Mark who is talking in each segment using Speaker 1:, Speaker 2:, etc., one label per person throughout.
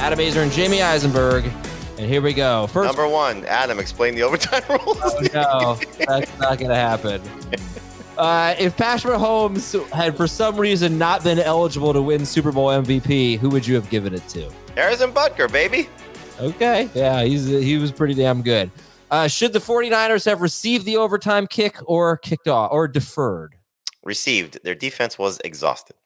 Speaker 1: Adam Aizer and Jamey Eisenberg. And here we go. First,
Speaker 2: Number one, Adam, explain the overtime rules.
Speaker 1: no, that's not going to happen. Uh, if Patrick Mahomes had, for some reason, not been eligible to win Super Bowl MVP, who would you have given it to?
Speaker 2: Harrison Butker, baby.
Speaker 1: Okay, yeah, he's he was pretty damn good. Uh, should the 49ers have received the overtime kick or kicked off or deferred?
Speaker 2: Received. Their defense was exhausted.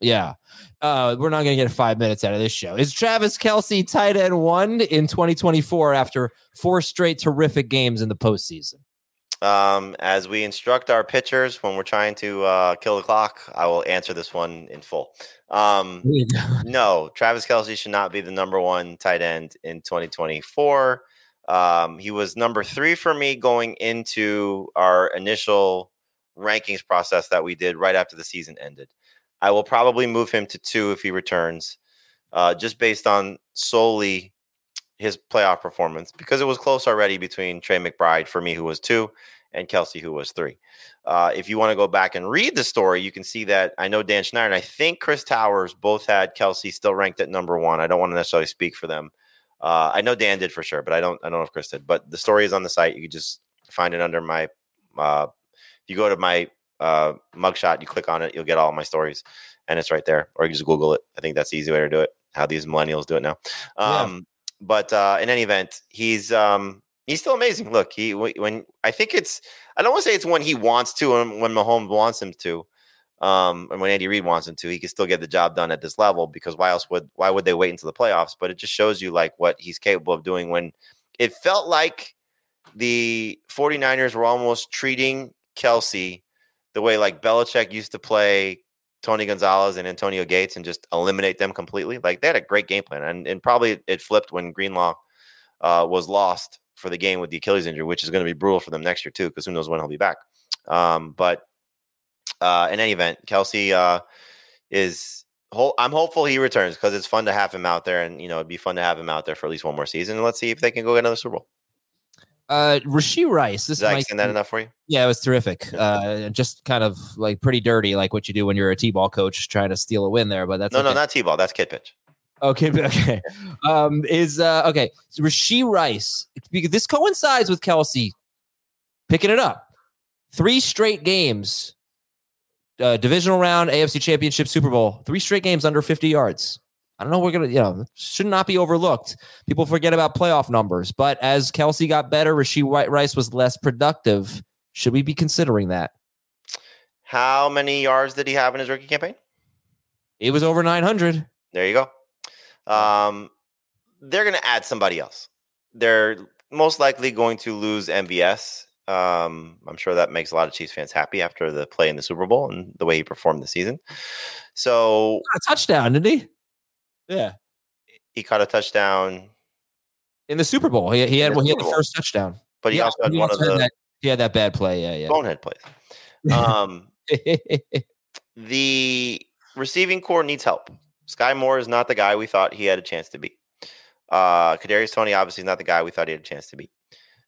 Speaker 1: Yeah. Uh, we're not going to get five minutes out of this show. Is Travis Kelce tight end one in 2024 after four straight terrific games in the postseason?
Speaker 2: Um, as we instruct our pitchers when we're trying to uh, kill the clock, I will answer this one in full. Um, no, Travis Kelce should not be the number one tight end in 2024. Um, he was number three for me going into our initial rankings process that we did right after the season ended. I will probably move him to two if he returns, uh, just based on solely his playoff performance because it was close already between Trey McBride for me, who was two, and Kelce, who was three. Uh, if you want to go back and read the story, you can see that I know Dan Schneider and I think Chris Towers both had Kelce still ranked at number one. I don't want to necessarily speak for them. Uh, I know Dan did for sure, but I don't. I don't know if Chris did. But the story is on the site. You can just find it under my. Uh, if you go to my uh, mugshot, you click on it, you'll get all my stories, and it's right there. Or you just Google it. I think that's the easy way to do it. How these millennials do it now. Um, yeah. But uh, in any event, he's um, he's still amazing. Look, he when I think it's I don't want to say it's when he wants to and when Mahomes wants him to, um, and when Andy Reid wants him to, he can still get the job done at this level because why else would why would they wait until the playoffs? But it just shows you like what he's capable of doing when it felt like the 49ers were almost treating Kelce the way like Belichick used to play Tony Gonzalez and Antonio Gates and just eliminate them completely. Like they had a great game plan, and, and probably it flipped when Greenlaw uh, was lost for the game with the Achilles injury, which is going to be brutal for them next year too, because who knows when he'll be back. Um, but uh, in any event, Kelce uh, is. I'm hopeful he returns because it's fun to have him out there, and you know it'd be fun to have him out there for at least one more season. And let's see if they can go get another Super Bowl.
Speaker 1: Uh, Rashee Rice. This
Speaker 2: Did I extend that enough for you?
Speaker 1: Yeah, it was terrific. Uh, just kind of like pretty dirty, like what you do when you're a t-ball coach trying to steal a win there. But that's
Speaker 2: no,
Speaker 1: okay.
Speaker 2: no, not t-ball. That's kid pitch.
Speaker 1: Okay, okay. Um, is uh okay. So Rashee Rice this coincides with Kelce picking it up. Three straight games, uh, divisional round, AFC Championship, Super Bowl. Three straight games under 50 yards. I don't know. We're gonna, you know, should not be overlooked. People forget about playoff numbers, but as Kelce got better, Rashee White Rice was less productive. Should we be considering that?
Speaker 2: How many yards did he have in his rookie campaign?
Speaker 1: It was over 900.
Speaker 2: There you go. Um, they're going to add somebody else. They're most likely going to lose MVS. Um, I'm sure that makes a lot of Chiefs fans happy after the play in the Super Bowl and the way he performed the season. So,
Speaker 1: a touchdown, didn't he? Yeah.
Speaker 2: He caught a touchdown
Speaker 1: in the Super Bowl. He, he had well, he had the first touchdown,
Speaker 2: but he, he also had he one also of the
Speaker 1: that, he had that bad play. Yeah, yeah.
Speaker 2: Bonehead plays. Um, the receiving corps needs help. Skyy Moore is not the guy we thought he had a chance to be. Uh, Kadarius Toney obviously is not the guy we thought he had a chance to be.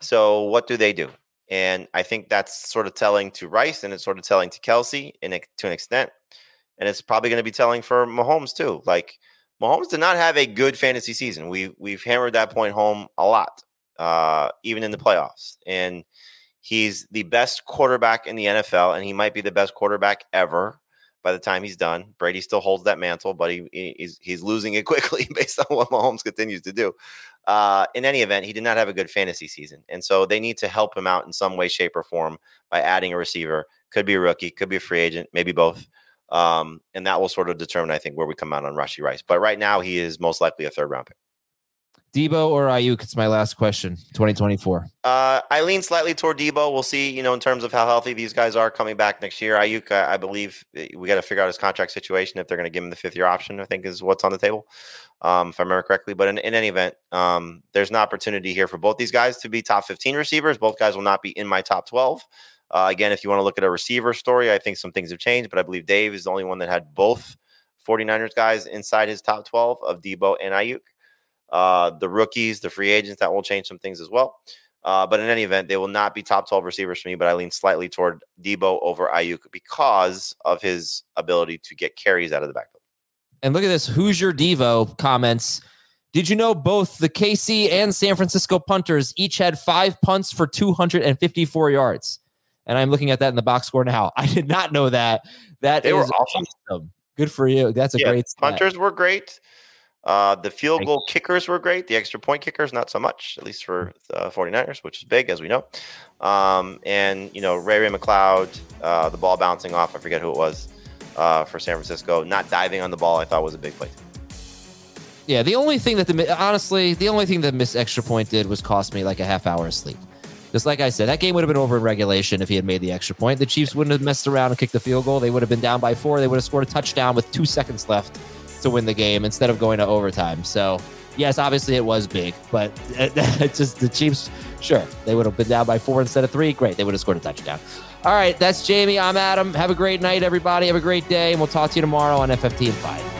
Speaker 2: So what do they do? And I think that's sort of telling to Rice, and it's sort of telling to Kelce, in a, to an extent, and it's probably going to be telling for Mahomes too. Like Mahomes did not have a good fantasy season. We we've hammered that point home a lot, uh, even in the playoffs. And he's the best quarterback in the NFL, and he might be the best quarterback ever by the time he's done. Brady still holds that mantle, but he, he's he's losing it quickly based on what Mahomes continues to do. uh, in any event, he did not have a good fantasy season. And so they need to help him out in some way, shape, or form by adding a receiver. Could be a rookie, could be a free agent, maybe both. Um, and that will sort of determine, I think, where we come out on Rashee Rice. But right now, he is most likely a third round pick.
Speaker 1: Debo or Aiyuk? It's my last question. 2024.
Speaker 2: Uh, I lean slightly toward Debo. We'll see, you know, in terms of how healthy these guys are coming back next year. Aiyuk, I, I believe eh, we got to figure out his contract situation if they're going to give him the fifth year option. I think is what's on the table, um, if I remember correctly. But in, in any event, um, there's an opportunity here for both these guys to be top 15 receivers. Both guys will not be in my top 12. Uh, again, if you want to look at a receiver story, I think some things have changed, but I believe Dave is the only one that had both 49ers guys inside his top 12 of Debo and Aiyuk uh, the rookies, the free agents. That will change some things as well. Uh, but in any event, they will not be top 12 receivers for me, but I lean slightly toward Debo over Aiyuk because of his ability to get carries out of the backfield.
Speaker 1: And look at this. Who's your Debo comments? Did you know both the KC and San Francisco punters each had five punts for 254 yards? And I'm looking at that in the box score now. I did not know that. That
Speaker 2: they were awesome.
Speaker 1: awesome. Good for you. That's a yeah, great
Speaker 2: stat. punters were great. Uh, the field goal kickers were great. The extra point kickers, not so much, at least for the 49ers, which is big, as we know. Um, and, you know, Ray Ray McCloud, uh, the ball bouncing off, I forget who it was uh, for San Francisco, not diving on the ball, I thought was a big play.
Speaker 1: Yeah, the only thing that the honestly, the only thing that missed extra point did was cost me like a half hour of sleep. Just like I said, that game would have been over in regulation if he had made the extra point. The Chiefs wouldn't have messed around and kicked the field goal. They would have been down by four. They would have scored a touchdown with two seconds left to win the game instead of going to overtime. So, yes, obviously it was big, but it just the Chiefs, sure, they would have been down by four instead of three. Great. They would have scored a touchdown. All right, that's Jamey. I'm Adam. Have a great night, everybody. Have a great day, and we'll talk to you tomorrow on FFT and 5.